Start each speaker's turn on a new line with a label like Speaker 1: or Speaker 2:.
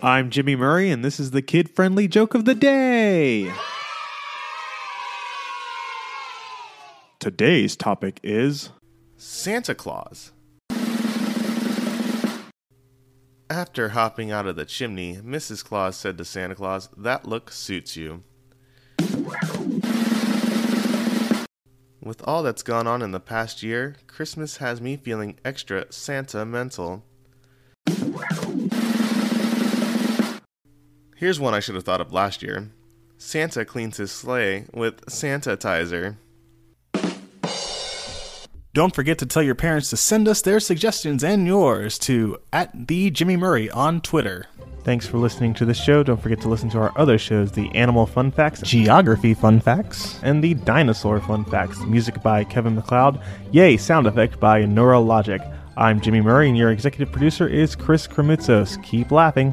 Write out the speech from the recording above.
Speaker 1: I'm Jimmy Murray, and this is the kid friendly joke of the day. Today's topic is
Speaker 2: Santa Claus. After hopping out of the chimney, Mrs. Claus said to Santa Claus, That look suits you. With all that's gone on in the past year, Christmas has me feeling extra Santa mental. Here's one I should have thought of last year Santa cleans his sleigh with sanitizer.
Speaker 3: Don't forget to tell your parents to send us their suggestions and yours to at the Jimmy Murray on Twitter.
Speaker 1: Thanks for listening to this show. Don't forget to listen to our other shows the Animal Fun Facts, Geography Fun Facts, and the Dinosaur Fun Facts. Music by Kevin MacLeod. Yay, sound effect by Neurologic. I'm Jimmy Murray, and your executive producer is Chris Kremitzos. Keep laughing.